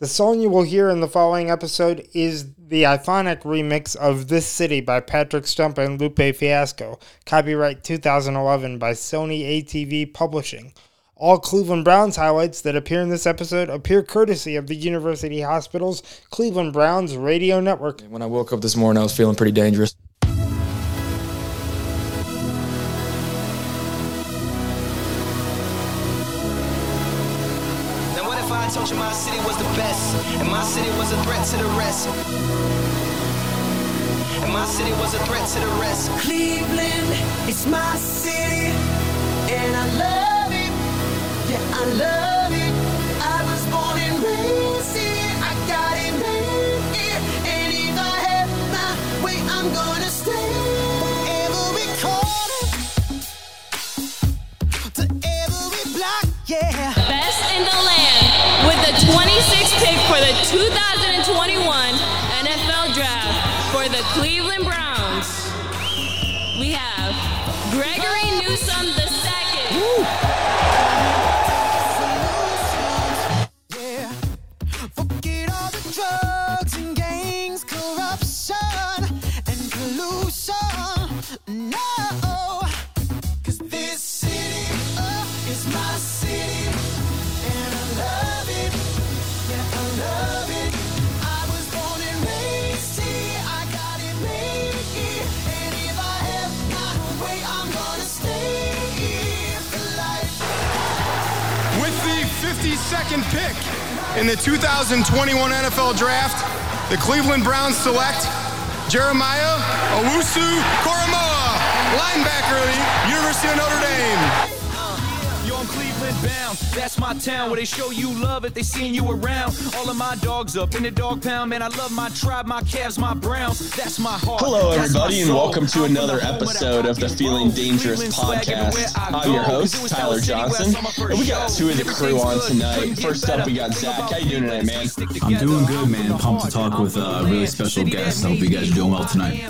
The song you will hear in the following episode is the iconic remix of This City by Patrick Stump and Lupe Fiasco, copyright 2011 by Sony ATV Publishing. All Cleveland Browns highlights that appear in this episode appear courtesy of the University Hospital's Cleveland Browns radio network. When I woke up this morning, I was feeling pretty dangerous. Now and my city was a threat to the rest? And my city was a threat to the rest. Cleveland it's my city, and I love it. Yeah, I love it. I was born and raised. I got it made and if I have my way, I'm gonna stay. Every corner, to every block, yeah. The 2021 NFL Draft for the Cleveland Browns. We have Gregory Newsom II. Yeah. Forget 52nd pick in the 2021 NFL Draft, the Cleveland Browns select Jeremiah Owusu Koramoah, linebacker of the University of Notre Dame. That's my town where they show you love if they seen you around. All of my dogs up in the dog pound, man. I love my tribe, my Cavs, my browns. That's my heart. Hello, everybody, and welcome to another the home of that episode of the Feeling. Dangerous Cleveland swag everywhere podcast. I I'm your host, Tyler South City West Johnson, on my first and we got two of the crew on tonight. First up, we got Zach. How you doing tonight, man? I'm doing good, man. Pumped to talk with uh, a really special guest. I hope you guys are doing well tonight.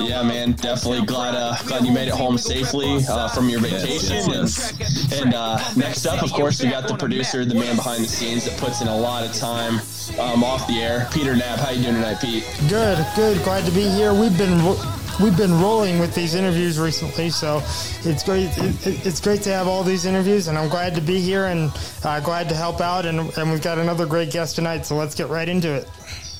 Yeah, man, definitely glad uh, glad you made it home safely uh, from your vacation. yes, And uh, next up, of course, we got the producer, the man behind the scenes that puts in a lot of time um, off the air, Peter Knapp. How you doing tonight, Pete? Good, good. Glad to be here. We've been ro- we've been rolling with these interviews recently, so it's great. It, it- it's great to have all these interviews, and I'm glad to be here and uh, glad to help out. And, and we've got another great guest tonight, so let's get right into it.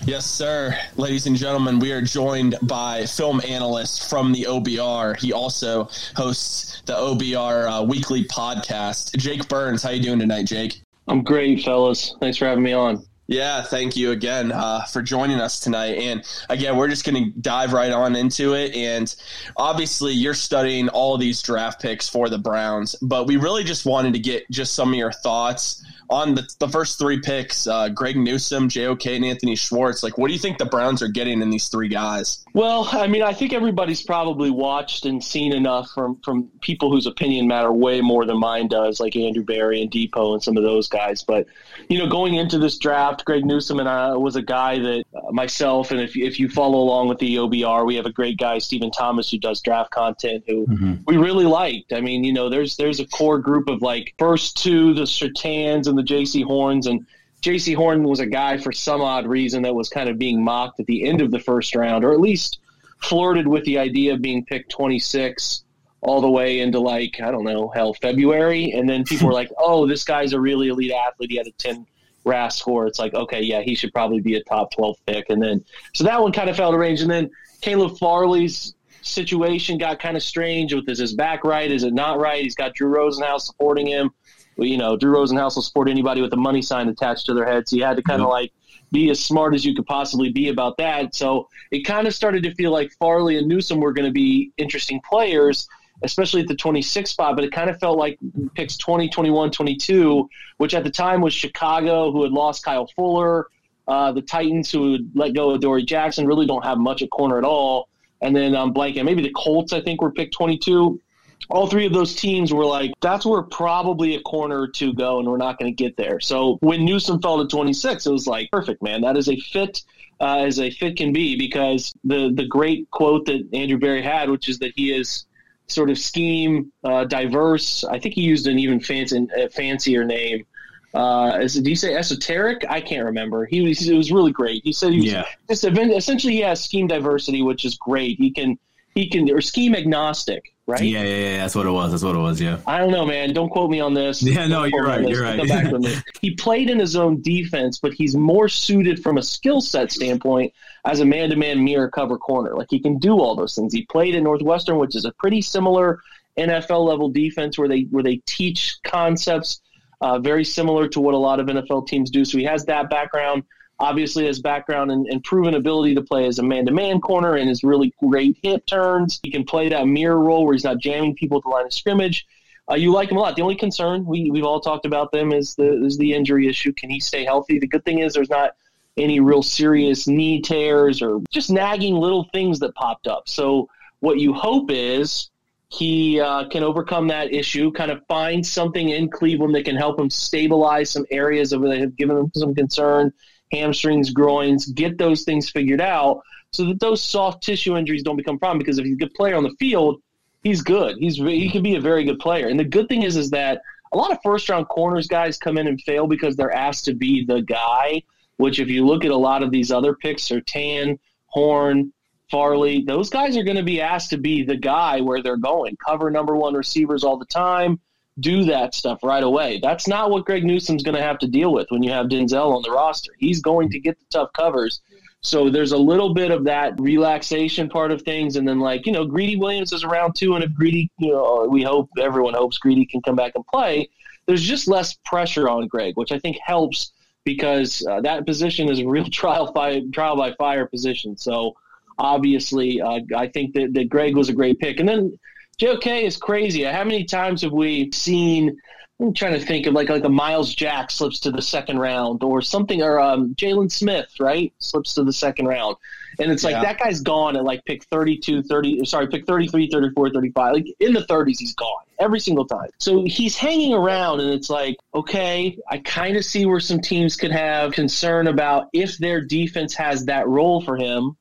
Yes, sir. Ladies and gentlemen, we are joined by film analyst from the OBR. He also hosts the OBR uh, weekly podcast. Jake Burns, how you doing tonight, Jake? I'm great, fellas. Thanks for having me on. Yeah, thank you again uh, for joining us tonight. And again, we're just going to dive right on into it. And obviously, you're studying all these draft picks for the Browns, but we really just wanted to get just some of your thoughts on the, the first three picks uh, Greg Newsom, JOK, and Anthony Schwartz. Like, what do you think the Browns are getting in these three guys? Well, I mean, I think everybody's probably watched and seen enough from from people whose opinion matter way more than mine does, like Andrew Berry and Depot and some of those guys. But you know, going into this draft, Greg Newsom and I was a guy that uh, myself and if if you follow along with the OBR, we have a great guy, Stephen Thomas, who does draft content, who we really liked. I mean, you know, there's there's a core group of like first two, the Surtains and the Jaycee Horns, and Jaycee Horn was a guy for some odd reason that was kind of being mocked at the end of the first round, or at least flirted with the idea of being picked 26 all the way into like I don't know, hell, February, and then people were like, "Oh, this guy's a really elite athlete. He had a 10 RAS score." It's like, okay, yeah, he should probably be a top 12 pick, and then so that one kind of fell to range, and then Caleb Farley's situation got kind of strange with is his back right? Is it not right? He's got Drew Rosenhaus supporting him. You know, Drew Rosenhaus will support anybody with a money sign attached to their head, so you had to kind of like be as smart as you could possibly be about that. So it kind of started to feel like Farley and Newsom were going to be interesting players, especially at the 26 spot. But it kind of felt like picks 20, 21, 22, which at the time was Chicago, who had lost Kyle Fuller, uh, the Titans, who had let go of Dory Jackson, really don't have much at corner at all. And then um, blanking, maybe the Colts, I think, were picked 22 all three of those teams were like, that's where probably a corner or two go, and we're not going to get there. So when Newsom fell to 26, it was like, perfect, man. That is a fit uh, as a fit can be because the, the great quote that Andrew Berry had, which is that he is sort of scheme uh, diverse. I think he used an even fancy, fancier name. Uh, is, do you say esoteric? I can't remember. He was, it was really great. He said he was Yeah. just essentially he has scheme diversity, which is great. He can he can or scheme agnostic, right? Yeah, yeah, yeah. That's what it was. That's what it was. Yeah. I don't know, man. Don't quote me on this. Yeah, no, you're quote me on right, you're right. Come back me. He played in his own defense, but he's more suited from a skill set standpoint as a man-to-man mirror cover corner. Like he can do all those things. He played at Northwestern, which is a pretty similar NFL level defense where they where they teach concepts uh, very similar to what a lot of NFL teams do. So he has that background. Obviously, has background and, and proven ability to play as a man-to-man corner and his really great hip turns. He can play that mirror role where he's not jamming people at the line of scrimmage. Uh, you like him a lot. The only concern we we've all talked about them is the is the injury issue. Can he stay healthy? The good thing is there's not any real serious knee tears or just nagging little things that popped up. So what you hope is he uh, can overcome that issue, kind of find something in Cleveland that can help him stabilize some areas of that have given him some concern, hamstrings, groins, get those things figured out so that those soft tissue injuries don't become a problem. Because if he's a good player on the field, he's good. He's he can be a very good player. And the good thing is is that a lot of first round corners guys come in and fail because they're asked to be the guy. Which, if you look at a lot of these other picks, are Tan, Horn, Farley, those guys are going to be asked to be the guy where they're going, cover number one receivers all the time, do that stuff right away. That's not what Greg Newsom's going to have to deal with when you have Denzel on the roster. He's going to get the tough covers. So there's a little bit of that relaxation part of things, and then like you know, Greedy Williams is around too, and if Greedy, you know, we hope everyone hopes Greedy can come back and play. There's just less pressure on Greg, which I think helps because uh, that position is a real trial by trial by fire position. So obviously, uh, I think that, that Greg was a great pick. And then JOK is crazy. How many times have we seen? I'm trying to think of like like a Myles Jack slips to the second round or something, or um, Jaylon Smith, right, slips to the second round, and it's like Yeah. that guy's gone at like pick 32, 30, sorry, pick 33, 34, 35. Like in the 30s, he's gone every single time. So he's hanging around, and it's like, okay, I kind of see where some teams could have concern about if their defense has that role for him.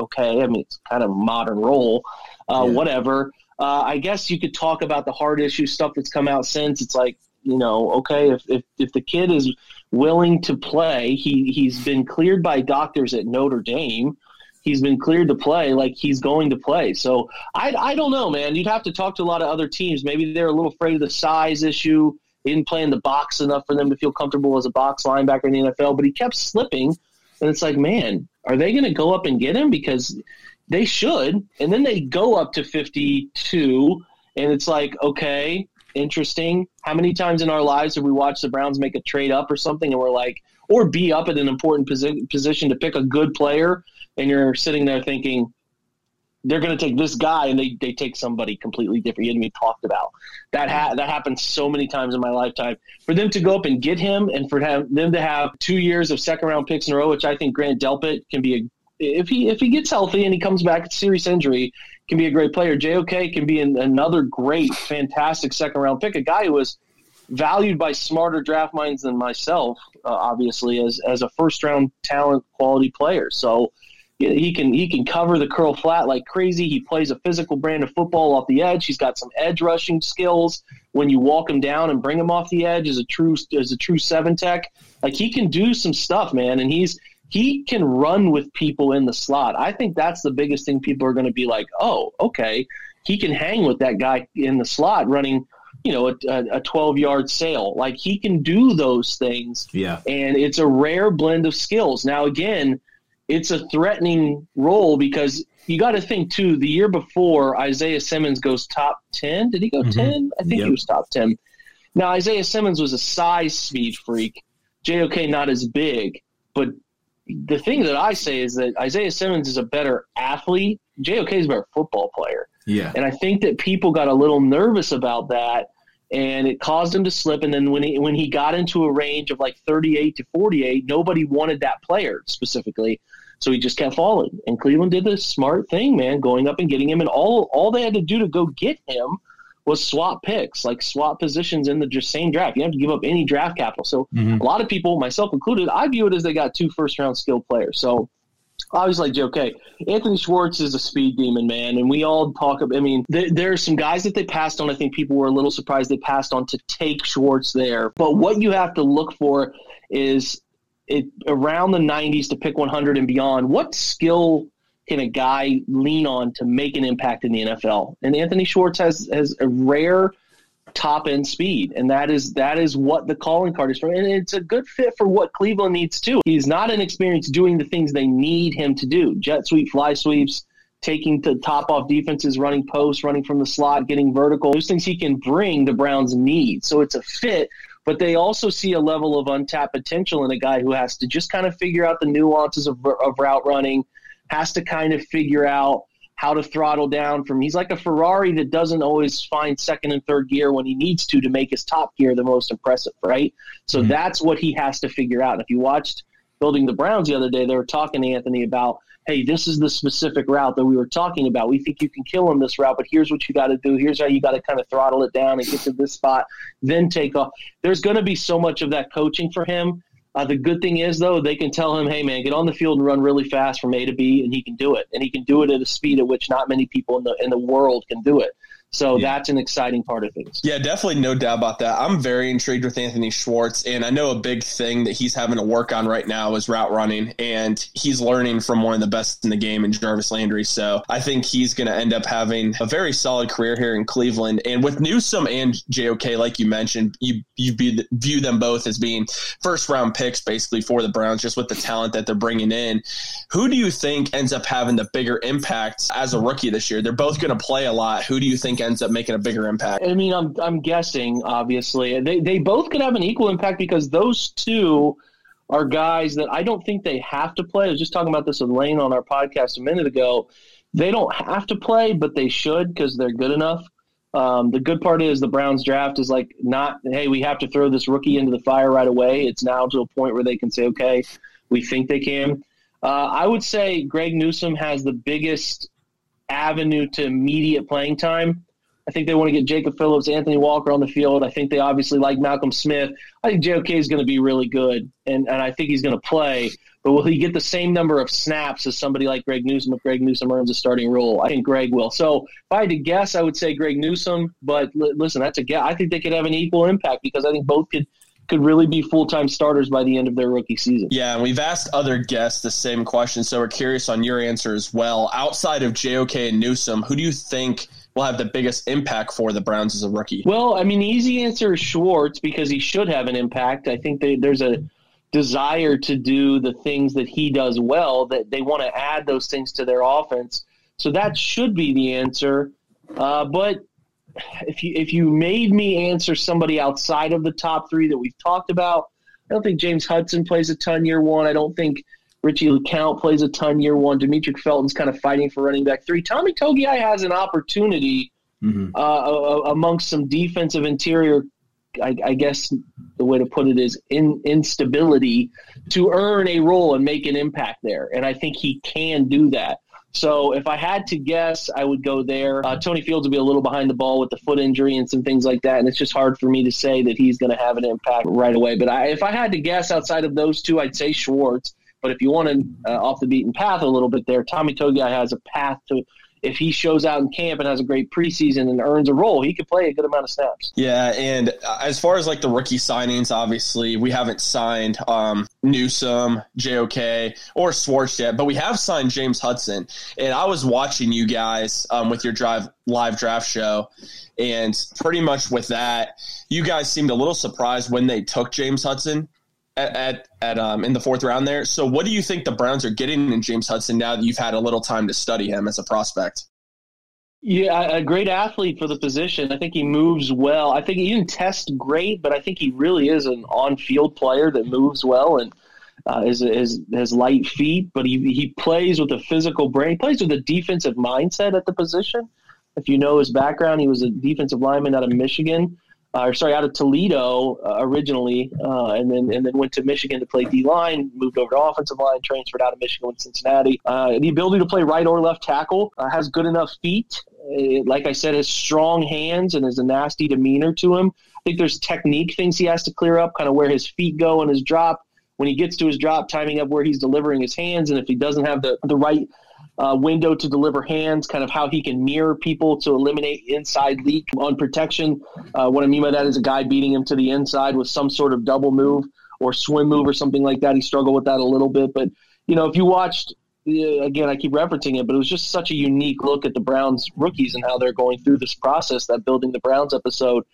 Okay, I mean it's kind of a modern role, uh, Yeah. whatever. Uh, I guess you could talk about the hard issue stuff that's come out since. It's like, you know, okay, if, if, if the kid is willing to play, he, he's been cleared by doctors at Notre Dame. He's been cleared to play, like he's going to play. So I, I don't know, man. You'd have to talk to a lot of other teams. Maybe they're a little afraid of the size issue. He didn't play in the box enough for them to feel comfortable as a box linebacker in the NFL, but he kept slipping. And it's like, man, are they going to go up and get him? Because they should. And then they go up to 52, and it's like, okay, interesting. How many times in our lives have we watched the Browns make a trade up or something, and we're like, or be up at an important posi- position to pick a good player, and you're sitting there thinking, they're going to take this guy and they, they take somebody completely different. You hadn't even talked about that. Ha- that happened so many times in my lifetime. For them to go up and get him, and for have, them to have two years of second round picks in a row, which I think Grant Delpit can be a if he if he gets healthy and he comes back with serious injury, can be a great player. JOK can be an, another great, fantastic second round pick. A guy who was valued by smarter draft minds than myself, uh, obviously as as a first round talent quality player. So he can he can cover the curl flat like crazy. He plays a physical brand of football off the edge. He's got some edge rushing skills. When you walk him down and bring him off the edge as a true as a true seven tech, like he can do some stuff, man. And he's he can run with people in the slot. I think that's the biggest thing people are going to be like, oh, okay, he can hang with that guy in the slot running, you know, a, a 12 yard sail. Like he can do those things. Yeah. And it's a rare blend of skills. Now, again, it's a threatening role because you got to think too. The year before, Isaiah Simmons goes top ten. Did he go mm-hmm. 10 I think Yep. he was top ten. Now Isaiah Simmons was a size speed freak. JOK not as big, but the thing that I say is that Isaiah Simmons is a better athlete. JOK is a better football player. Yeah. And I think that people got a little nervous about that, and it caused him to slip. And then when he when he got into a range of like 38 to 48, nobody wanted that player specifically, so he just kept falling. And Cleveland did the smart thing, man, going up and getting him. And all all they had to do to go get him was swap picks, like swap positions in the just same draft. You have to give up any draft capital. So mm-hmm. a lot of people, myself included, I view it as they got two first round skilled players. So I was like okay, Anthony Schwartz is a speed demon, man, and we all talk. About, I mean, there, there, are some guys that they passed on. I think people were a little surprised they passed on to take Schwartz there. But what you have to look for is it around the 90s to pick 100 and beyond. What skill can a guy lean on to make an impact in the NFL? And Anthony Schwartz has has a rare top end speed, and that is that is what the calling card is for. And it's a good fit for what Cleveland needs too. He's not inexperienced doing the things they need him to do: jet sweep, fly sweeps, taking the top off defenses, running posts, running from the slot, getting vertical. Those things he can bring the Browns need. So it's a fit. But they also see a level of untapped potential in a guy who has to just kind of figure out the nuances of, of route running, has to kind of figure out how to throttle down from he's like a Ferrari that doesn't always find second and third gear when he needs to to make his top gear the most impressive, right? So mm-hmm. that's what he has to figure out. And if you watched building the Browns the other day, they were talking to Anthony about, hey, this is the specific route that we were talking about. We think you can kill him this route, but here's what you got to do. Here's how you got to kind of throttle it down and get to this spot, then take off. There's going to be so much of that coaching for him uh, the good thing is, though, they can tell him, hey, man, get on the field and run really fast from A to B, and he can do it. And he can do it at a speed at which not many people in the, in the world can do it. So yeah. that's an exciting part of things. Yeah, definitely no doubt about that. I'm very intrigued with Anthony Schwartz, and I know a big thing that he's having to work on right now is route running, and he's learning from one of the best in the game in Jarvis Landry. So I think he's going to end up having a very solid career here in Cleveland. And with Newsom and JOK, like you mentioned, you you view them both as being first round picks basically for the Browns, just with the talent that they're bringing in. Who do you think ends up having the bigger impact as a rookie this year? They're both going to play a lot. Who do you think ends up making a bigger impact? I mean, I'm I'm guessing. Obviously, they they both could have an equal impact because those two are guys that I don't think they have to play. I was just talking about this with Lane on our podcast a minute ago. They don't have to play, but they should because they're good enough. Um, the good part is the Browns draft is like not, hey, we have to throw this rookie into the fire right away. It's now to a point where they can say, okay, we think they can. Uh, I would say Greg Newsom has the biggest avenue to immediate playing time. I think they want to get Jacob Phillips, Anthony Walker on the field. I think they obviously like Malcolm Smith. I think JOK is going to be really good, and, and I think he's going to play. But will he get the same number of snaps as somebody like Greg Newsom if Greg Newsom earns a starting role? I think Greg will. So if I had to guess, I would say Greg Newsom. But l- listen, that's a guess. I think they could have an equal impact because I think both could – could really be full time starters by the end of their rookie season. Yeah, and we've asked other guests the same question, so we're curious on your answer as well. Outside of JOK and Newsom, who do you think will have the biggest impact for the Browns as a rookie? Well, I mean, the easy answer is Schwartz because he should have an impact. I think they, there's a desire to do the things that he does well, that they want to add those things to their offense. So that should be the answer. Uh, but if you if you made me answer somebody outside of the top three that we've talked about, I don't think James Hudson plays a ton year one. I don't think Richie LeCounte plays a ton year one. Demetric Felton's kind of fighting for running back three. Tommy Togiai has an opportunity mm-hmm. uh, amongst some defensive interior. I, I, guess the way to put it is in instability to earn a role and make an impact there, and I think he can do that. So if I had to guess, I would go there. Uh, Tony Fields will be a little behind the ball with the foot injury and some things like that, and it's just hard for me to say that he's going to have an impact right away. But I, if I had to guess outside of those two, I'd say Schwartz. But if you want to uh, off the beaten path a little bit there, Tommy Togiai has a path to if he shows out in camp and has a great preseason and earns a role, he could play a good amount of snaps. Yeah, and as far as like the rookie signings, obviously we haven't signed um, Newsom, JOK, or Schwartz yet, but we have signed James Hudson. And I was watching you guys um, with your drive live draft show, and pretty much with that, you guys seemed a little surprised when they took James Hudson at at, at um, in the fourth round there. So, what do you think the Browns are getting in James Hudson now that you've had a little time to study him as a prospect? Yeah, a great athlete for the position. I think he moves well. I think he didn't test great, but I think he really is an on-field player that moves well and uh, is, is has light feet. But he he plays with a physical brain. He plays with a defensive mindset at the position. If you know his background, he was a defensive lineman out of Michigan or sorry, out of Toledo uh, originally, uh, and then and then went to Michigan to play D line, moved over to offensive line, transferred out of Michigan to Cincinnati. Uh, the ability to play right or left tackle uh, has good enough feet. Like I said, has strong hands and has a nasty demeanor to him. I think there's technique things he has to clear up, kind of where his feet go and his drop, when he gets to his drop, timing up where he's delivering his hands, and if he doesn't have the the right uh, window to deliver hands, kind of how he can mirror people to eliminate inside leak on protection. Uh, what I mean by that is a guy beating him to the inside with some sort of double move or swim move or something like that. He struggled with that a little bit, but you know, if you watched again, I keep referencing it, but it was just such a unique look at the Browns rookies and how they're going through this process. That building the Browns episode,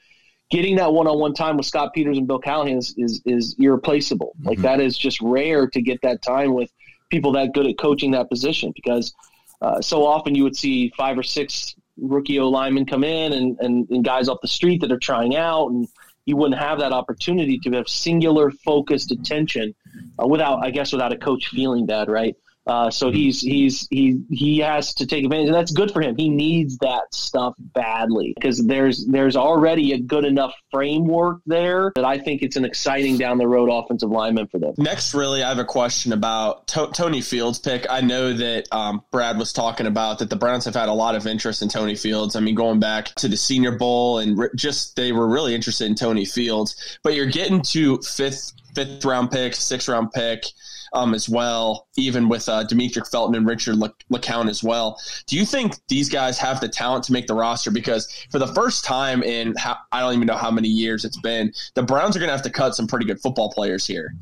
getting that one-on-one time with Scott Peters and Bill Callahan is is, is irreplaceable. Mm-hmm. Like that is just rare to get that time with people that good at coaching that position because uh, so often you would see five or six rookie O linemen come in and, and, and guys off the street that are trying out and you wouldn't have that opportunity to have singular focused attention uh, without, I guess, without a coach feeling bad, right? Uh, so he's he's he he has to take advantage, and that's good for him. He needs that stuff badly because there's there's already a good enough framework there that I think it's an exciting down the road offensive lineman for them. Next, really, I have a question about to- Tony Fields' pick. I know that um, Brad was talking about that the Browns have had a lot of interest in Tony Fields. I mean, going back to the Senior Bowl and re- just they were really interested in Tony Fields. But you're getting to fifth fifth round pick, sixth round pick um, as well, even with uh, Demetric Felton and Richard LeCounte as well. Do you think these guys have the talent to make the roster? Because for the first time in how, I don't even know how many years it's been, the Browns are going to have to cut some pretty good football players here.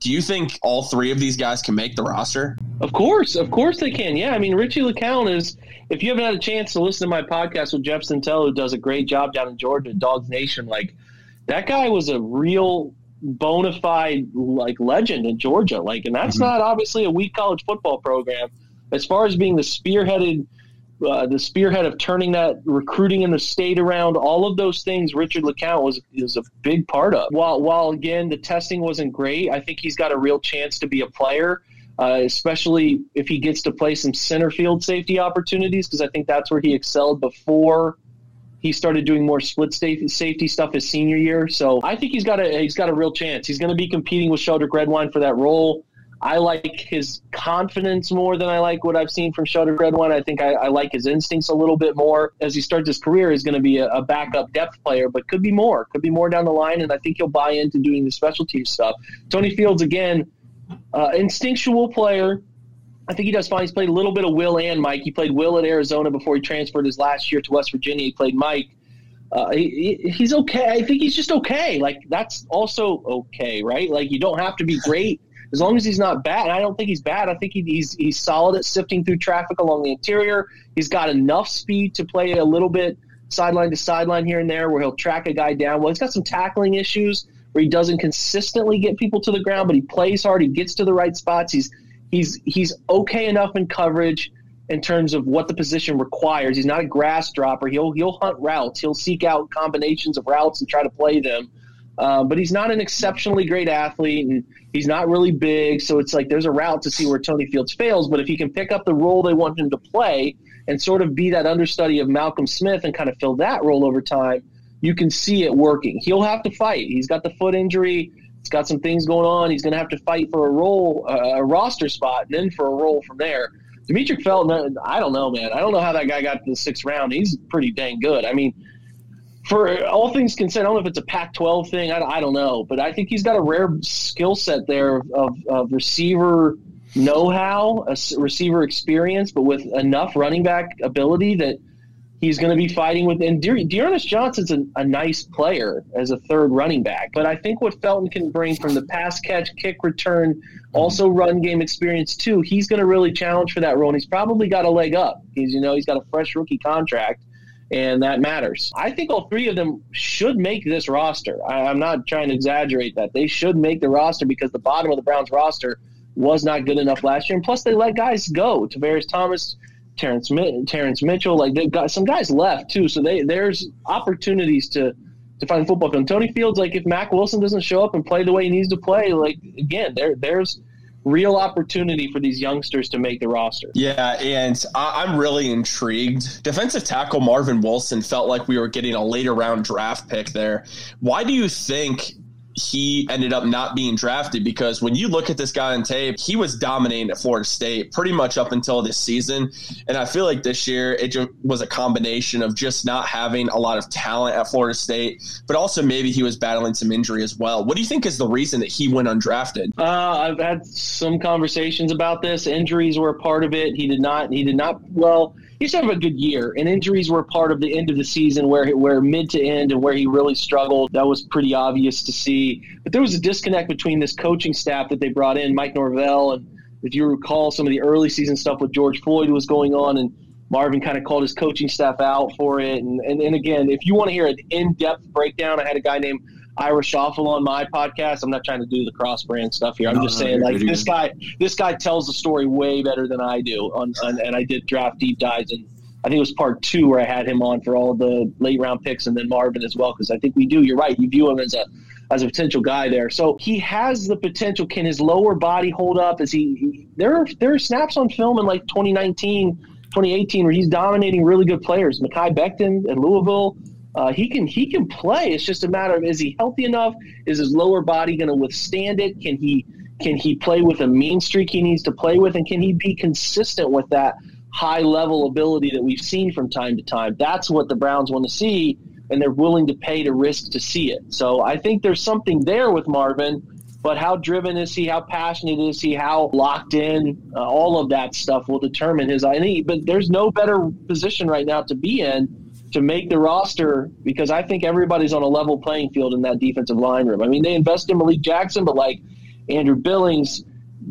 Do you think all three of these guys can make the roster? Of course, of course they can. Yeah, I mean Richie LeCounte is. If you haven't had a chance to listen to my podcast with Jeff Sentell, who does a great job down in Georgia, Dogs Nation, like that guy was a real bona fide like legend in Georgia. Like, and that's mm-hmm. not obviously a weak college football program. As far as being the spearheaded, uh, the spearhead of turning that recruiting in the state around, all of those things, Richard LeCounte was is a big part of. While while again the testing wasn't great, I think he's got a real chance to be a player. Uh, especially if he gets to play some center field safety opportunities, because I think that's where he excelled before he started doing more split safety stuff his senior year. So I think he's got a he's got a real chance. He's going to be competing with Sheldrick Redwine for that role. I like his confidence more than I like what I've seen from Sheldrick Redwine. I think I, I, like his instincts a little bit more. As he starts his career, he's going to be a, a, backup depth player, but could be more. Could be more down the line, and I think he'll buy into doing the special team stuff. Tony Fields, again, uh, instinctual player I think he does fine. He's played a little bit of Will and Mike. He played Will at Arizona before he transferred his last year to West Virginia. He played Mike. Uh, he, he's okay. I think he's just okay. Like that's also okay, right? Like you don't have to be great as long as he's not bad. I don't think he's bad. I think he, he's he's solid at sifting through traffic along the interior. He's got enough speed to play a little bit sideline to sideline here and there, where he'll track a guy down. Well, he's got some tackling issues where he doesn't consistently get people to the ground, but he plays hard. He gets to the right spots. He's he's he's okay enough in coverage in terms of what the position requires. He's not a grass dropper. He'll he'll hunt routes. He'll seek out combinations of routes and try to play them. Uh, but he's not an exceptionally great athlete, and he's not really big. So it's like there's a route to see where Tony Fields fails. But if he can pick up the role they want him to play and sort of be that understudy of Malcolm Smith and kind of fill that role over time, you can see it working. He'll have to fight. He's got the foot injury. He's got some things going on. He's going to have to fight for a role, uh, a roster spot, and then for a role from there. Demetric Felton, I don't know, man. I don't know how that guy got to the sixth round. He's pretty dang good. I mean, for all things considered, I don't know if it's a Pac-12 thing. I, I don't know, but I think he's got a rare skill set there of, of receiver know-how, a receiver experience, but with enough running back ability that – he's going to be fighting with. And De- D'Ernest Johnson's a, a, nice player as a third running back, but I think what Felton can bring from the pass catch, kick return, also run game experience too, he's going to really challenge for that role. And he's probably got a leg up. He's you know he's got a fresh rookie contract. And that matters. I think all three of them should make this roster. I, I'm not trying to exaggerate that. They should make the roster because the bottom of the Browns roster was not good enough last year. And plus, they let guys go. Tavarius Thomas Terrence Terrence Mitchell. Like they've got some guys left too, so they there's opportunities to to find football film. Tony Fields, like if Mack Wilson doesn't show up and play the way he needs to play, like again, there there's real opportunity for these youngsters to make the roster. Yeah, and I, am really intrigued. Defensive tackle Marvin Wilson felt like we were getting a later round draft pick there. Why do you think he ended up not being drafted because when you look at this guy on tape, he was dominating at Florida State pretty much up until this season. And I feel like this year it just was a combination of just not having a lot of talent at Florida State, but also maybe he was battling some injury as well. What do you think is the reason that he went undrafted? Uh, I've had some conversations about this. Injuries were a part of it. He did not. He did not. Well, he used to have a good year, and injuries were part of the end of the season, where where mid to end and where he really struggled. That was pretty obvious to see. But there was a disconnect between this coaching staff that they brought in, Mike Norvell, and if you recall, some of the early season stuff with George Floyd was going on, and Marvin kind of called his coaching staff out for it. And and, and again, if you want to hear an in depth breakdown, I had a guy named Ira Schoffel on my podcast. I'm not trying to do the cross brand stuff here. I'm No, just no, saying, you're like this guy, this guy tells the story way better than I do. On, on and I did draft deep dives, and I think it was part two where I had him on for all the late round picks, and then Marvin as well, because I think we do. You're right. You view him as a as a potential guy there. So he has the potential. Can his lower body hold up? Is he? he there are there are snaps on film in like 2019, 2018 where he's dominating really good players. Mekhi Becton at Louisville. Uh, he can he can play. It's just a matter of is he healthy enough? Is his lower body going to withstand it? Can he can he play with a mean streak he needs to play with, and can he be consistent with that high level ability that we've seen from time to time? That's what the Browns want to see, and they're willing to pay to risk to see it. So I think there's something there with Marvin. But how driven is he? How passionate is he? How locked in? Uh, all of that stuff will determine his. I think, but there's no better position right now to be in to make the roster because I think everybody's on a level playing field in that defensive line room. I mean, they invest in Malik Jackson, but like Andrew Billings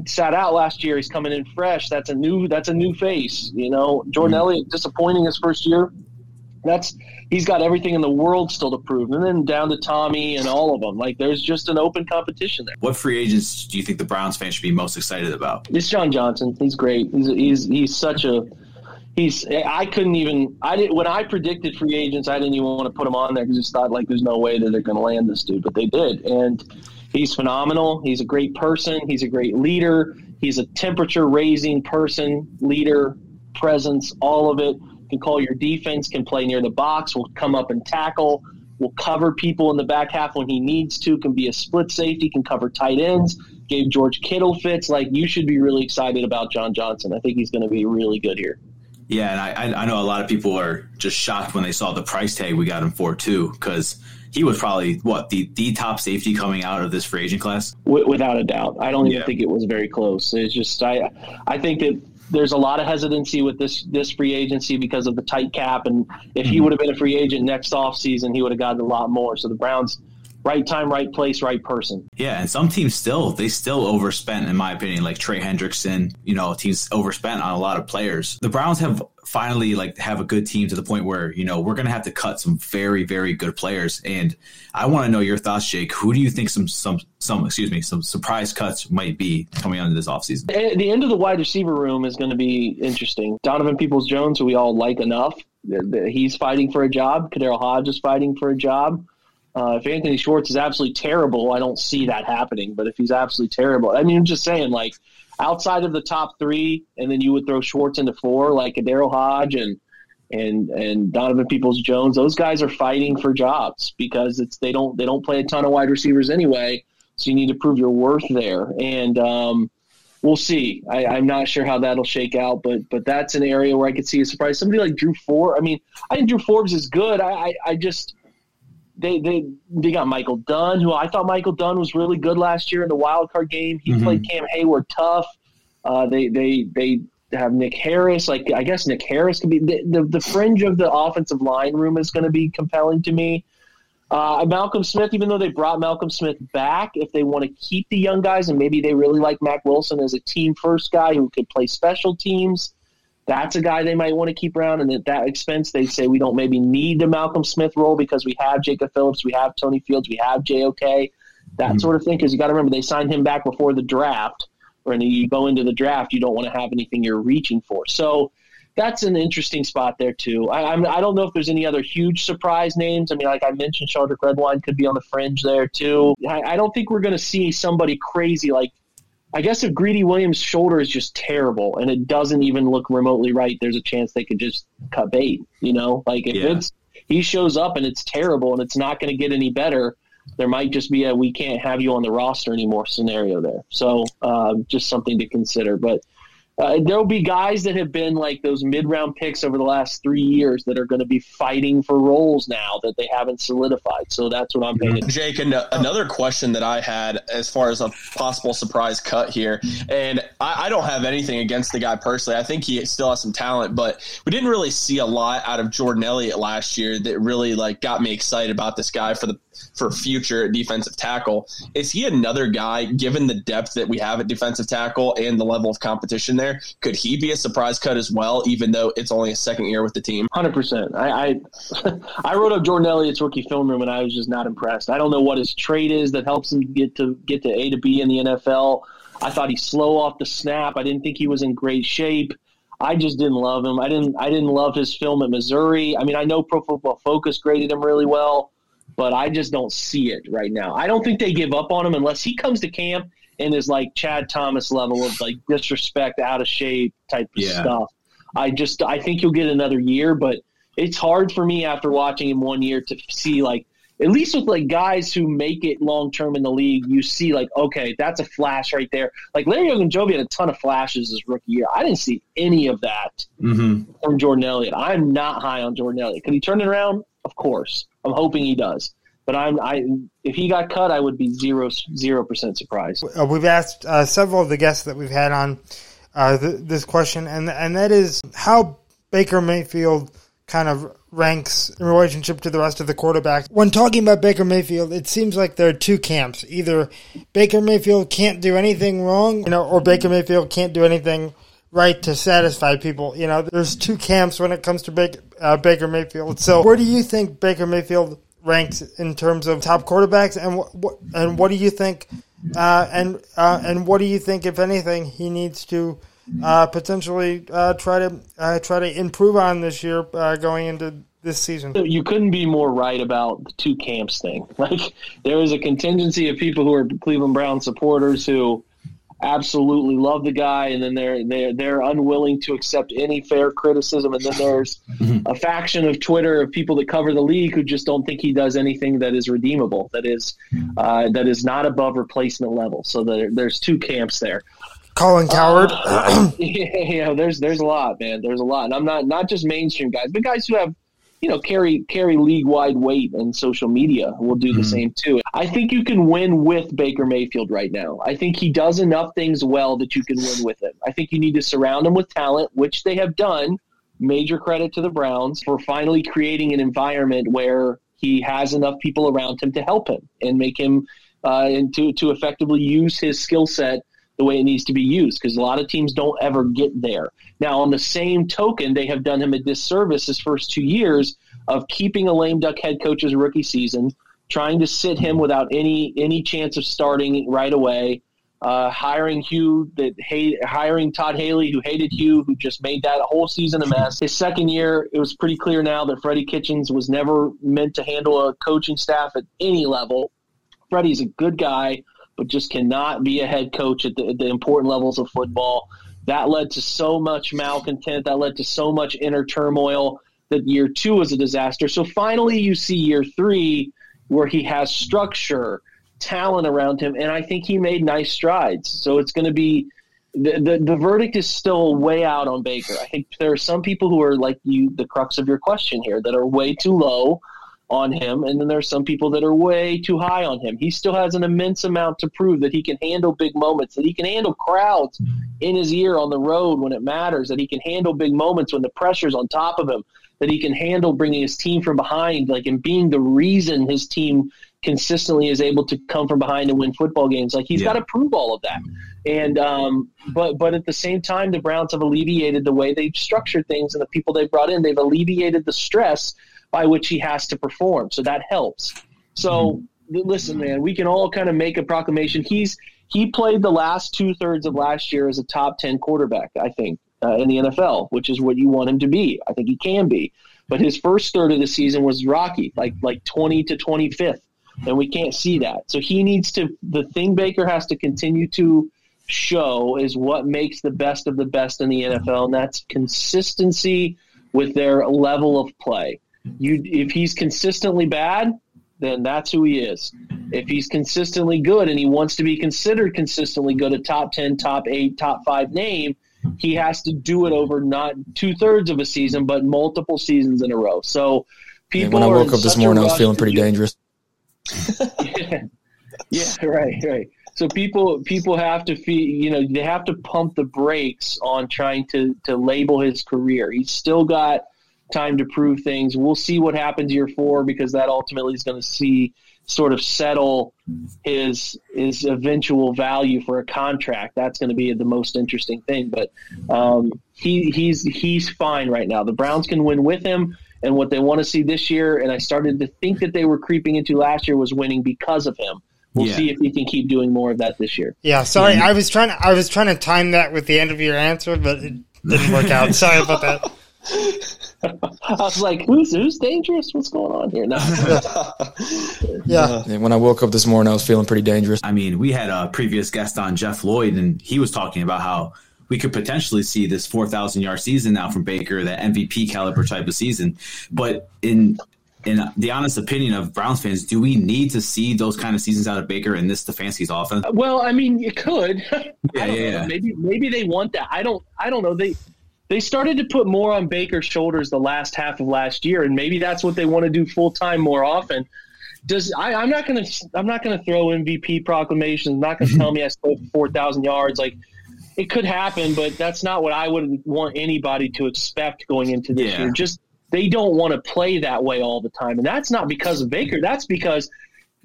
sat out last year, he's coming in fresh. That's a new that's a new face. You know, Jordan mm-hmm. Elliott disappointing his first year. That's he's got everything in the world still to prove, and then down to Tommy and all of them. Like there's just an open competition there. What free agents do you think the Browns fans should be most excited about? It's John Johnson. He's great. He's he's he's such a he's. I couldn't even. I didn't when I predicted free agents. I didn't even want to put him on there because I just thought like there's no way that they're going to land this dude, but they did, and he's phenomenal. He's a great person. He's a great leader. He's a temperature raising person, leader, presence, all of it. Can call your defense. Can play near the box. Will come up and tackle. Will cover people in the back half when he needs to. Can be a split safety. Can cover tight ends. Gave George Kittle fits. Like you should be really excited about John Johnson. I think he's going to be really good here. Yeah, and I, I- know a lot of people are just shocked when they saw the price tag we got him for too, because he was probably what the the top safety coming out of this free agent class. Without a doubt. I don't even Yeah. think it was very close. It's just I I think that there's a lot of hesitancy with this this free agency because of the tight cap and if he mm-hmm. would have been a free agent next offseason, he would have gotten a lot more. So the Browns right time, right place, right person. Yeah, and some teams still they still overspent in my opinion, like Trey Hendrickson. You know, teams overspent on a lot of players. The Browns have finally like have a good team to the point where you know we're gonna have to cut some very very good players. And I want to know your thoughts, Jake. Who do you think some some some excuse me some surprise cuts might be coming on this offseason? Eh, The end of the wide receiver room is going to be interesting. Donovan Peoples Jones, who we all like enough, he's fighting for a job. KhaDarel Hodge is fighting for a job. Uh, if Anthony Schwartz is absolutely terrible, I don't see that happening. But if he's absolutely terrible, I mean, I'm just saying, like outside of the top three, and then you would throw Schwartz into four, like KhaDarel Hodge and and and Donovan Peoples Jones, those guys are fighting for jobs because it's they don't they don't play a ton of wide receivers anyway. So you need to prove your worth there, and um, we'll see. I, I'm not sure how that'll shake out, but but that's an area where I could see a surprise. Somebody like Drew Forbes. I mean, I think Drew Forbes is good. I I, I just they they they got Michael Dunn, who I thought Michael Dunn was really good last year in the wild card game. He Mhm. played Cam Hayward tough. Uh, they they they have Nick Harris. Like I guess Nick Harris could be the the, the fringe of the offensive line room is going to be compelling to me. Uh, Malcolm Smith, even though they brought Malcolm Smith back, if they want to keep the young guys and maybe they really like Mack Wilson as a team first guy who could play special teams, that's a guy they might want to keep around. And at that expense, they say we don't maybe need the Malcolm Smith role because we have Jacob Phillips, we have Tony Fields, we have JOK, that mm-hmm. sort of thing. Because you got to remember they signed him back before the draft. When you go into the draft, you don't want to have anything you're reaching for. So that's an interesting spot there too. I, I'm, I don't know if there's any other huge surprise names. I mean, like I mentioned, Sheldrick Redwine could be on the fringe there too. I, I don't think we're going to see somebody crazy like. I guess if Greedy Williams' shoulder is just terrible and it doesn't even look remotely right, there's a chance they could just cut bait. You know, like if Yeah. it's he shows up and it's terrible and it's not going to get any better. there might just be a we can't have you on the roster anymore scenario there. So uh, just something to consider. But uh, there'll be guys that have been like those mid round picks over the last three years that are going to be fighting for roles now that they haven't solidified. So that's what I'm paying. Jake, an- another question that I had as far as a possible surprise cut here, and I, I don't have anything against the guy personally. I think he still has some talent, but we didn't really see a lot out of Jordan Elliott last year that really like got me excited about this guy for the for future defensive tackle. Is he another guy, given the depth that we have at defensive tackle and the level of competition there? Could he be a surprise cut as well, even though it's only a second year with the team? Hundred percent. I, I I wrote up Jordan Elliott's rookie film room, and I was just not impressed. I don't know what his trait is that helps him get to get to A to B in the NFL. I thought he's slow off the snap. I didn't think he was in great shape. I just didn't love him. I didn't. I didn't love his film at Missouri. I mean, I know Pro Football Focus graded him really well, but I just don't see it right now. I don't think they give up on him unless he comes to camp and is like Chad Thomas level of like disrespect, out of shape type of Yeah. stuff. I just I think he'll get another year, but it's hard for me after watching him one year to see like at least with like guys who make it long term in the league, you see like okay, that's a flash right there. Like Larry Ogunjobi had a ton of flashes his rookie year. I didn't see any of that Mm-hmm. from Jordan Elliott. I'm not high on Jordan Elliott. Could he turn it around? Of course. I'm hoping he does. But I'm I if he got cut, I would be zero zero percent surprised. Uh, we've asked uh, several of the guests that we've had on uh, th- this question, and and that is how Baker Mayfield kind of ranks in relationship to the rest of the quarterbacks. When talking about Baker Mayfield, it seems like there are two camps: either Baker Mayfield can't do anything wrong, you know, or Baker Mayfield can't do anything right to satisfy people. You know, there's two camps when it comes to Baker, uh, Baker Mayfield. So, where do you think Baker Mayfield ranks in terms of top quarterbacks, and what, and what do you think? Uh, and uh, and what do you think, if anything, he needs to uh, potentially uh, try to uh, try to improve on this year going into this season? You couldn't be more right about the two camps thing. Like there is a contingency of people who are Cleveland Brown supporters who absolutely love the guy, and then they're they're they're unwilling to accept any fair criticism. And then there's a faction of Twitter of people that cover the league who just don't think he does anything that is redeemable, that is uh, that is not above replacement level. So there, there's two camps there. Colin Cowherd. yeah, there's there's a lot, man. There's a lot, and I'm not not just mainstream guys, but guys who have you know carry carry league wide weight and social media will do the same too. I think you can win with Baker Mayfield right now. I think he does enough things well that you can win with him. I think you need to surround him with talent, which they have done. Major credit to the Browns for finally creating an environment where he has enough people around him to help him and make him uh, and to to effectively use his skill set the way it needs to be used because a lot of teams don't ever get there. Now, on the same token, they have done him a disservice his first two years of keeping a lame duck head coach's rookie season, trying to sit him without any any chance of starting right away. Uh, hiring Hugh, that hate, hiring Todd Haley, who hated Hugh, who just made that whole season a mess. His second year, it was pretty clear now that Freddie Kitchens was never meant to handle a coaching staff at any level. Freddie's a good guy, but just cannot be a head coach at the, at the important levels of football. That led to so much malcontent. That led to so much inner turmoil that year two was a disaster. So finally, you see year three where he has structure, talent around him, and I think he made nice strides. So it's going to be the, the the verdict is still way out on Baker. I think there are some people who are like you, the crux of your question here, that are way too low on him, and then there are some people that are way too high on him. He still has an immense amount to prove that he can handle big moments, that he can handle crowds in his ear on the road when it matters, that he can handle big moments when the pressure's on top of him, that he can handle bringing his team from behind, like and being the reason his team consistently is able to come from behind and win football games. Like he's Yeah. got to prove all of that. And um, but but at the same time, the Browns have alleviated the way they've structured things and the people they brought in. They've alleviated the stress by which he has to perform. So that helps. So l- listen, man, we can all kind of make a proclamation. He's he played the last two thirds of last year as a top ten quarterback, I think, uh, in the NFL, which is what you want him to be. I think he can be. But his first third of the season was rocky, like like twenty to twenty fifth, and we can't see that. So he needs to. The thing Baker has to continue to show is what makes the best of the best in the NFL, and that's consistency with their level of play. You, if he's consistently bad, then that's who he is. If he's consistently good and he wants to be considered consistently good, a top 10, top 8, top 5 name, he has to do it over not two thirds of a season, but multiple seasons in a row. So people when I woke up this morning, I was feeling pretty dangerous. yeah. yeah, right, right. So people people have to feel, you know, they have to pump the brakes on trying to to label his career. He's still got time to prove things. We'll see what happens year four because that ultimately is going to see sort of settle his his eventual value for a contract. That's going to be the most interesting thing. But um, he he's he's fine right now. The Browns can win with him. And what they want to see this year, and I started to think that they were creeping into last year, was winning because of him. We'll Yeah. see if he can keep doing more of that this year. Yeah, sorry. I was trying. To, I was trying to time that with the end of your answer, but it didn't work out. Sorry about that. I was like, "Who's who's dangerous? What's going on here?" No, Yeah, Yeah, when I woke up this morning, I was feeling pretty dangerous. I mean, we had a previous guest on Jeff Lloyd, and he was talking about how we could potentially see this 4,000 yard season now from Baker, that MVP caliber type of season. But in in the honest opinion of Browns fans, do we need to see those kind of seasons out of Baker in this Stefanski's offense? well, I mean, you could. Yeah, I don't yeah, know. yeah. Maybe maybe they want that. I don't. I don't know. They they started to put more on Baker's shoulders the last half of last year, and maybe that's what they want to do full time more often. Does I, I'm not gonna I'm not gonna throw MVP proclamations. I'm not gonna tell me I scored four thousand yards. Like it could happen, but that's not what I would want anybody to expect going into this Yeah. year. Just they don't want to play that way all the time, and that's not because of Baker. That's because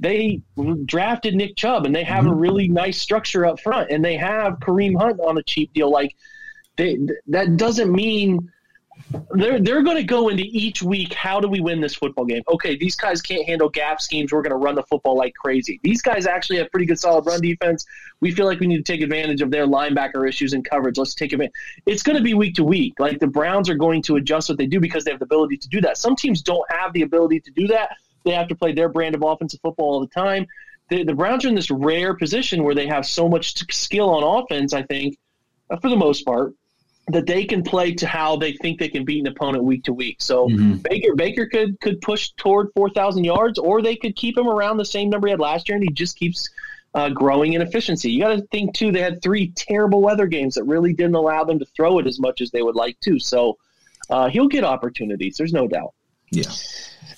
they drafted Nick Chubb and they have a mm-hmm. really nice structure up front, and they have Kareem Hunt on a cheap deal. Like they, that doesn't mean they're they're going to go into each week. How do we win this football game? Okay, these guys can't handle gap schemes. We're going to run the football like crazy. These guys actually have pretty good solid run defense. We feel like we need to take advantage of their linebacker issues and coverage. Let's take advantage. It's going to be week to week. Like the Browns are going to adjust what they do because they have the ability to do that. Some teams don't have the ability to do that. They have to play their brand of offensive football all the time. The, the Browns are in this rare position where they have so much skill on offense. I think, uh, for the most part, that they can play to how they think they can beat an opponent week to week. So Baker Baker could could push toward four thousand yards, or they could keep him around the same number he had last year, and he just keeps uh, growing in efficiency. You got to think too; they had three terrible weather games that really didn't allow them to throw it as much as they would like to. So uh, he'll get opportunities. There's no doubt. Yeah.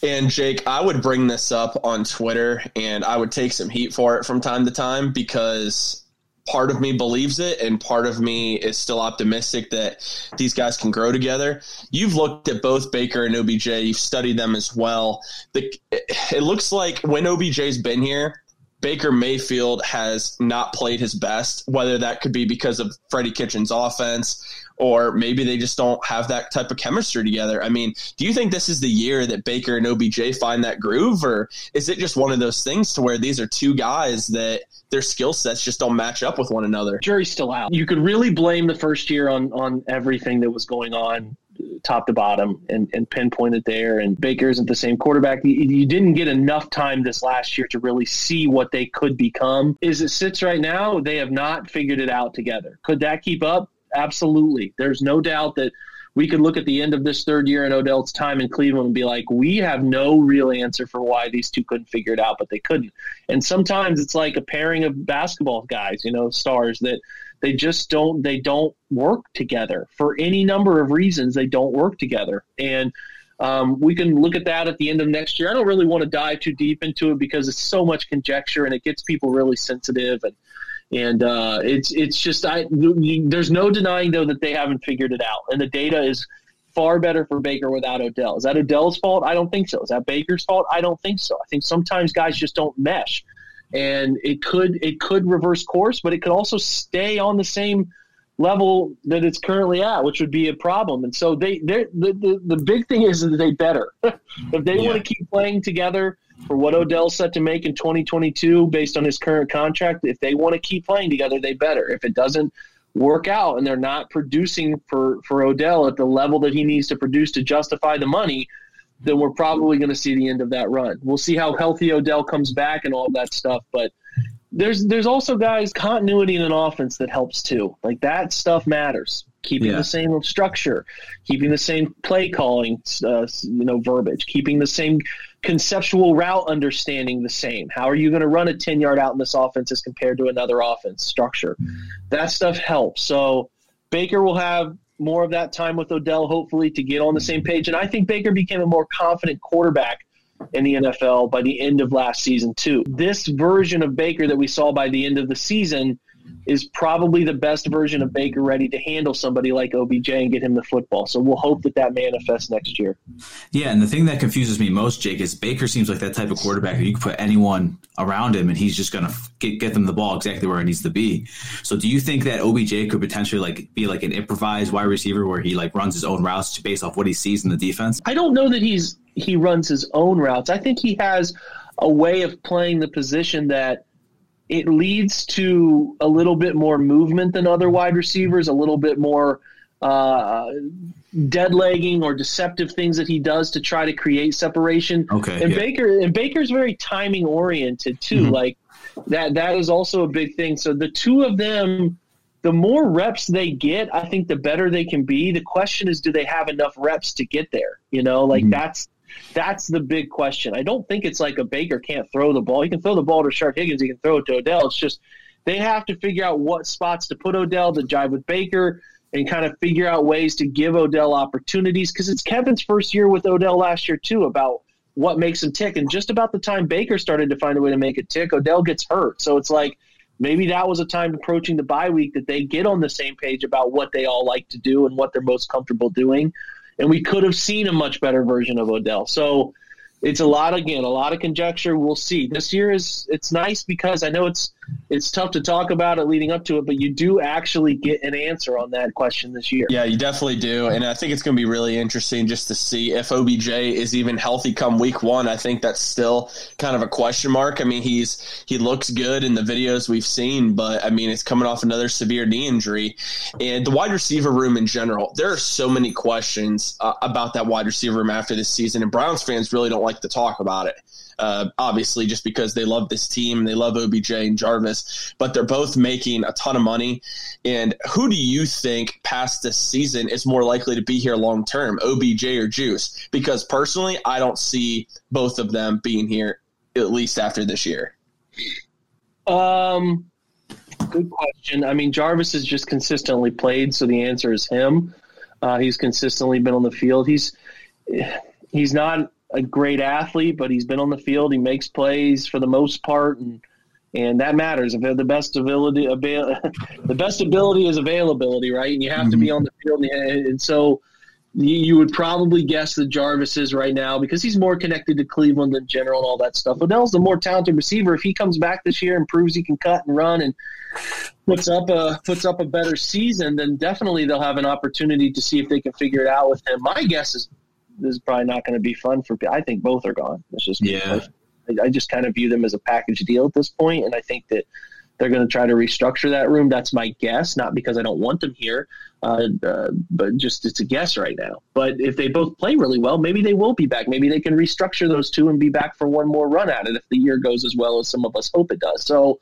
And Jake, I would bring this up on Twitter and I would take some heat for it from time to time because part of me believes it and part of me is still optimistic that these guys can grow together. You've looked at both Baker and OBJ, you've studied them as well. The, it looks like when OBJ's been here, Baker Mayfield has not played his best, whether that could be because of Freddie Kitchens' offense or maybe they just don't have that type of chemistry together. I mean, do you think this is the year that Baker and OBJ find that groove, or is it just one of those things to where these are two guys that their skill sets just don't match up with one another? Jury's still out. You could really blame the first year on on everything that was going on uh, top to bottom and, and pinpoint it there. And Baker isn't the same quarterback. You, you didn't get enough time this last year to really see what they could become. As it sits right now, they have not figured it out together. Could that keep up? Absolutely. There's no doubt that we could look at the end of this third year in Odell's time in Cleveland and be like, we have no real answer for why these two couldn't figure it out, but they couldn't. And sometimes it's like a pairing of basketball guys, you know, stars that they just don't they don't work together for any number of reasons. They don't work together, and um, we can look at that at the end of next year. I don't really want to dive too deep into it because it's so much conjecture and it gets people really sensitive and and uh, it's it's just I there's no denying though that they haven't figured it out, and the data is far better for Baker without Odell. Is that Odell's fault? I don't think so. Is that Baker's fault? I don't think so. I think sometimes guys just don't mesh, and it could it could reverse course, but it could also stay on the same level that it's currently at, which would be a problem. And so they they the, the the big thing is that they better if they want to keep playing together for what Odell's set to make in 2022 based on his current contract. If they want to keep playing together, they better. If it doesn't work out and they're not producing for for Odell at the level that he needs to produce to justify the money, then we're probably going to see the end of that run. We'll see how healthy Odell comes back and all that stuff, but there's there's also guys continuity in an offense that helps too. Like that stuff matters. Keeping Yeah. the same structure, keeping the same play calling, uh, you know, verbiage, keeping the same conceptual route understanding the same? How are you going to run a 10 yard out in this offense as compared to another offense structure? That stuff helps. So Baker will have more of that time with Odell, hopefully, to get on the same page. And I think Baker became a more confident quarterback in the NFL by the end of last season, too. This version of Baker that we saw by the end of the season is probably the best version of Baker ready to handle somebody like OBJ and get him the football. So we'll hope that that manifests next year. Yeah, and the thing that confuses me most, Jake, is Baker seems like that type of quarterback who you can put anyone around him and he's just going to get, get them the ball exactly where it needs to be. So do you think that OBJ could potentially like be like an improvised wide receiver where he like runs his own routes based off what he sees in the defense? I don't know that he's he runs his own routes. I think he has a way of playing the position that it leads to a little bit more movement than other wide receivers, a little bit more uh, dead legging or deceptive things that he does to try to create separation. Okay, and yeah. Baker and Baker's very timing oriented too. Mhm. Like that that is also a big thing. So the two of them. The more reps they get, I think the better they can be. The question is, do they have enough reps to get there? You know, like Mhm. that's that's the big question. I don't think it's like a Baker can't throw the ball. He can throw the ball to Rashard Higgins. He can throw it to Odell. It's just they have to figure out what spots to put Odell to jive with Baker and kind of figure out ways to give Odell opportunities because it's Kevin's first year with Odell last year too about what makes him tick. And just about the time Baker started to find a way to make it tick, Odell gets hurt. So it's like maybe that was a time approaching the bye week that they get on the same page about what they all like to do and what they're most comfortable doing and we could have seen a much better version of Odell. So it's a lot again, a lot of conjecture. We'll see. This year is it's nice because I know it's it's tough to talk about it leading up to it, but you do actually get an answer on that question this year. Yeah, you definitely do. And I think it's going to be really interesting just to see if OBJ is even healthy come week one. I think that's still kind of a question mark. I mean, he's he looks good in the videos we've seen, but I mean, it's coming off another severe knee injury. And the wide receiver room in general, there are so many questions uh, about that wide receiver room after this season. And Browns fans really don't like to talk about it uh, obviously just because they love this team, they love OBJ and Jarvis, but they're both making a ton of money. And who do you think past this season is more likely to be here long term, OBJ or Juice? Because personally, I don't see both of them being here at least after this year. Um, good question. I mean, Jarvis has just consistently played, so the answer is him. Uh, he's consistently been on the field. He's he's not a great athlete, but he's been on the field. He makes plays for the most part, and and that matters. If the best ability, avail, the best ability is availability, right? And you have to be mm-hmm. on the field, and, and so you, you would probably guess that Jarvis is right now because he's more connected to Cleveland in general and all that stuff. Odell's the more talented receiver. If he comes back this year and proves he can cut and run and puts up a puts up a better season, then definitely they'll have an opportunity to see if they can figure it out with him. My guess is this is probably not going to be fun for. I think both are gone. It's just Yeah. I, I just kind of view them as a package deal at this point, and I think that they're going to try to restructure that room. That's my guess, not because I don't want them here, uh, uh, but just it's a guess right now. But if they both play really well, maybe they will be back. Maybe they can restructure those two and be back for one more run at it if the year goes as well as some of us hope it does. So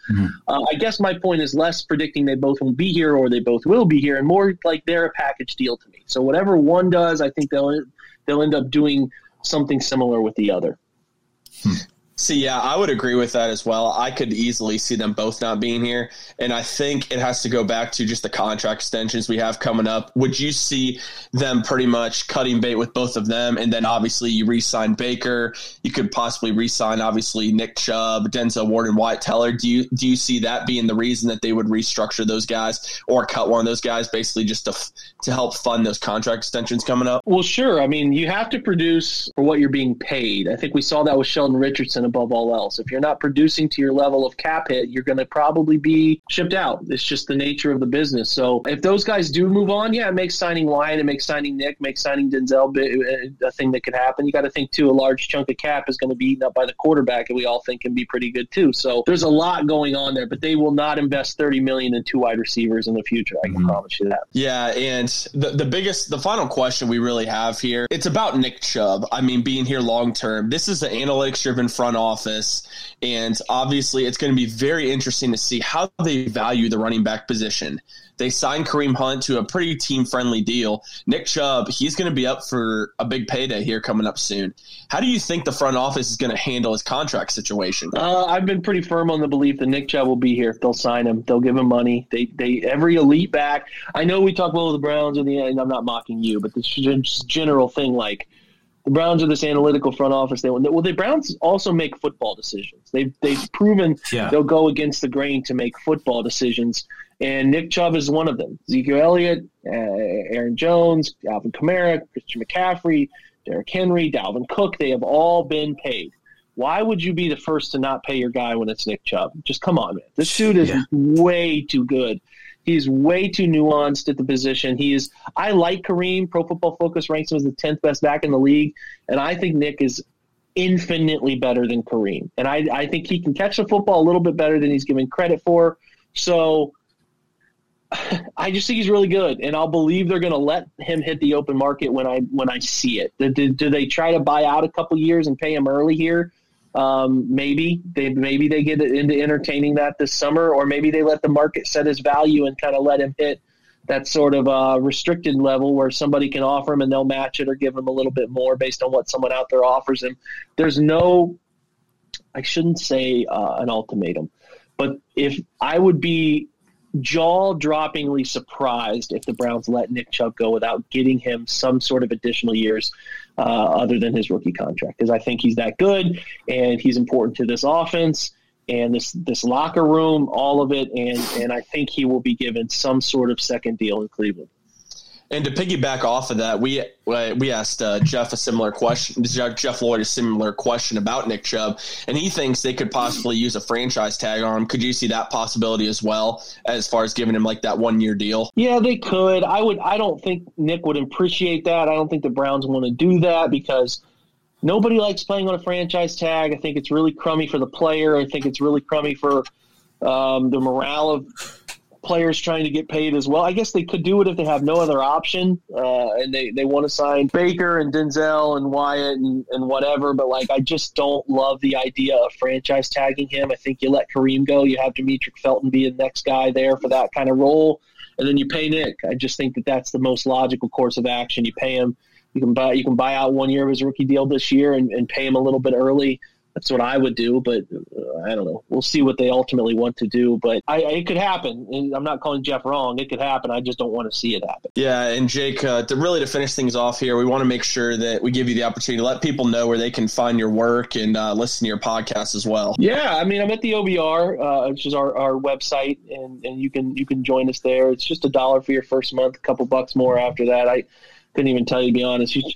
uh, I guess my point is less predicting they both will be here or they both will be here, and more like they're a package deal to me. So whatever one does, I think they'll they'll end up doing something similar with the other. Hmm. See, yeah, I would agree with that as well. I could easily see them both not being here. And I think it has to go back to just the contract extensions we have coming up. Would you see them pretty much cutting bait with both of them? And then obviously you re sign Baker. You could possibly re sign, obviously, Nick Chubb, Denzel Ward, and Wyatt Teller. Do you, do you see that being the reason that they would restructure those guys or cut one of those guys basically just to, to help fund those contract extensions coming up? Well, sure. I mean, you have to produce for what you're being paid. I think we saw that with Sheldon Richardson above all else. If you're not producing to your level of cap hit, you're going to probably be shipped out. It's just the nature of the business. So if those guys do move on, yeah, it makes signing Wyatt, it makes signing Nick, makes signing Denzel a thing that could happen. You got to think too, a large chunk of cap is going to be eaten up by the quarterback, and we all think can be pretty good too. So there's a lot going on there, but they will not invest 30 million in two wide receivers in the future. I can mm-hmm. promise you that. Yeah, and the the biggest, the final question we really have here, it's about Nick Chubb. I mean, being here long term. This is an analytics driven front front office. And obviously, it's going to be very interesting to see how they value the running back position. They signed Kareem Hunt to a pretty team friendly deal. Nick Chubb, he's going to be up for a big payday here coming up soon. How do you think the front office is going to handle his contract situation? Uh, I've been pretty firm on the belief that Nick Chubb will be here. They'll sign him. They'll give him money. They, they every elite back. I know we talk about the Browns and the and I'm not mocking you, but this general thing like the Browns are this analytical front office. They well, the Browns also make football decisions. They've they've proven Yeah. they'll go against the grain to make football decisions, and Nick Chubb is one of them. Ezekiel Elliott, uh, Aaron Jones, Alvin Kamara, Christian McCaffrey, Derrick Henry, Dalvin Cook. They have all been paid. Why would you be the first to not pay your guy when it's Nick Chubb? Just come on, man. This dude is Yeah. way too good. He's way too nuanced at the position. He is. I like Kareem. Pro Football Focus ranks him as the tenth best back in the league, and I think Nick is infinitely better than Kareem. And I, I think he can catch the football a little bit better than he's given credit for. So I just think he's really good, and I'll believe they're going to let him hit the open market when I when I see it. Do, do, do they try to buy out a couple years and pay him early here? Um, maybe they maybe they get into entertaining that this summer, or maybe they let the market set his value and kind of let him hit that sort of uh, restricted level where somebody can offer him and they'll match it or give him a little bit more based on what someone out there offers him. There's no, I shouldn't say uh, an ultimatum, but if I would be jaw droppingly surprised if the Browns let Nick Chubb go without getting him some sort of additional years uh, other than his rookie contract because I think he's that good and he's important to this offense and this this locker room, all of it, and and I think he will be given some sort of second deal in Cleveland. And to piggyback off of that, we uh, we asked uh, Jeff a similar question, Jeff Lloyd a similar question about Nick Chubb, and he thinks they could possibly use a franchise tag on him. Could you see that possibility as well, as far as giving him like that one year deal? Yeah, they could. I would. I don't think Nick would appreciate that. I don't think the Browns want to do that because nobody likes playing on a franchise tag. I think it's really crummy for the player. I think it's really crummy for um, the morale of players trying to get paid as well. I guess they could do it if they have no other option, uh, and they, they want to sign Baker and Denzel and Wyatt and, and whatever. But like, I just don't love the idea of franchise tagging him. I think you let Kareem go, you have Demetric Felton be the next guy there for that kind of role, and then you pay Nick. I just think that that's the most logical course of action. You pay him. You can buy you can buy out one year of his rookie deal this year and, and pay him a little bit early. That's what I would do, but uh, I don't know. We'll see what they ultimately want to do. But I, it could happen. And I'm not calling Jeff wrong. It could happen. I just don't want to see it happen. Yeah, and Jake, uh, to really to finish things off here, we want to make sure that we give you the opportunity to let people know where they can find your work and uh, listen to your podcast as well. Yeah, I mean, I'm at the OBR, uh, which is our, our website, and, and you can you can join us there. It's just a dollar for your first month, a couple bucks more after that. I couldn't even tell you to be honest. You,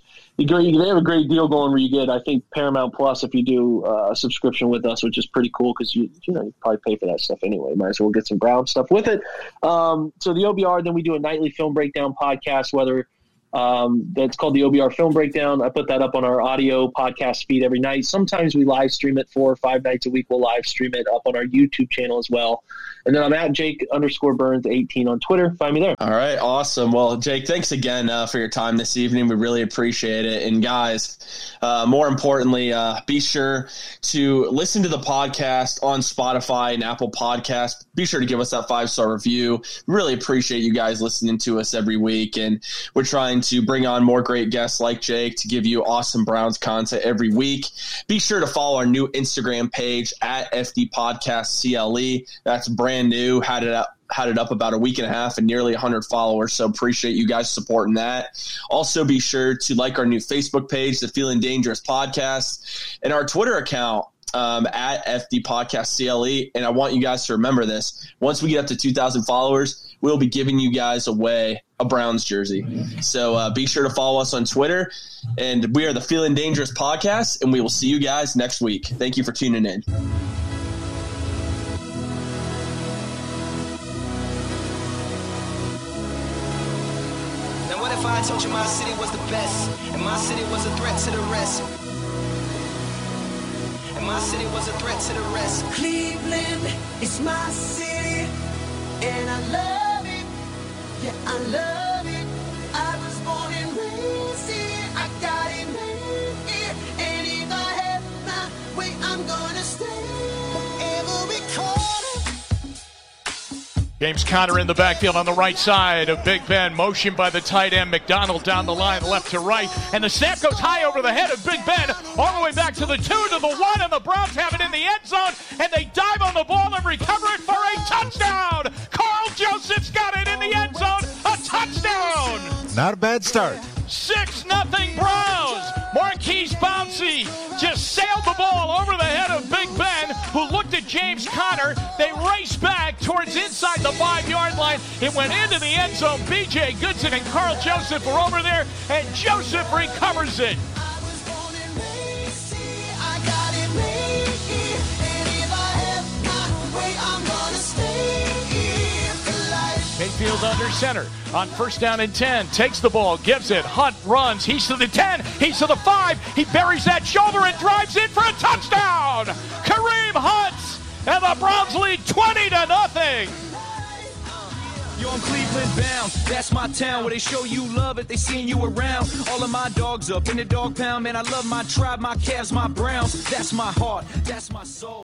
they have a great deal going where you get, I think, Paramount Plus if you do uh, a subscription with us, which is pretty cool because you you know you probably pay for that stuff anyway. Might as well get some Brown stuff with it. Um, so the OBR, then we do a nightly film breakdown podcast, whether um, that's called the OBR Film Breakdown. I put that up on our audio podcast feed every night. Sometimes we live stream it four or five nights a week. We'll live stream it up on our YouTube channel as well. And then I'm at Jake underscore Burns 18 on Twitter. Find me there. All right, awesome. Well, Jake, thanks again uh, for your time this evening. We really appreciate it. And guys, uh, more importantly, uh, be sure to listen to the podcast on Spotify and Apple Podcast. Be sure to give us that five star review. Really appreciate you guys listening to us every week, and we're trying to bring on more great guests like Jake to give you awesome Browns content every week. Be sure to follow our new Instagram page at FD Podcast CLE. That's brand new. Had it up had it up about a week and a half and nearly 100 followers. So appreciate you guys supporting that. Also, be sure to like our new Facebook page, the Feeling Dangerous Podcast, and our Twitter account. Um, at FD Podcast CLE. And I want you guys to remember this. Once we get up to 2,000 followers, we'll be giving you guys away a Browns jersey. So uh, be sure to follow us on Twitter. And we are the Feeling Dangerous Podcast, and we will see you guys next week. Thank you for tuning in. Now what if I told you my city was the best, and my city was a threat to the rest? And my city was a threat to the rest. Cleveland is my city, and I love it. I love it. James Conner in the backfield on the right side of Big Ben. Motion by the tight end McDonald down the line, left to right. And the snap goes high over the head of Big Ben, all the way back to the two, to the one, and the Browns have it in the end zone. And they dive on the ball and recover it for a touchdown. Karl Joseph's got it in the end zone. A touchdown. Not a bad start. 6 nothing Browns. Maurkice Pouncey just sailed the ball over the head of Big Ben, who looked at James Conner. They raced back towards inside the five yard line. It went into the end zone. BJ Goodson and Karl Joseph were over there, and Joseph recovers it. Mayfield under center on first down and 10. Takes the ball, gives it. Hunt runs. He's to the 10. He's to the 5. He buries that shoulder and drives in for a touchdown. Kareem Hunt. And the Browns lead 20 to nothing. Yo, I'm Cleveland bound. That's my town where they show you love if they seeing you around. All of my dogs up in the dog pound, man. I love my tribe, my Cavs, my browns. That's my heart, that's my soul.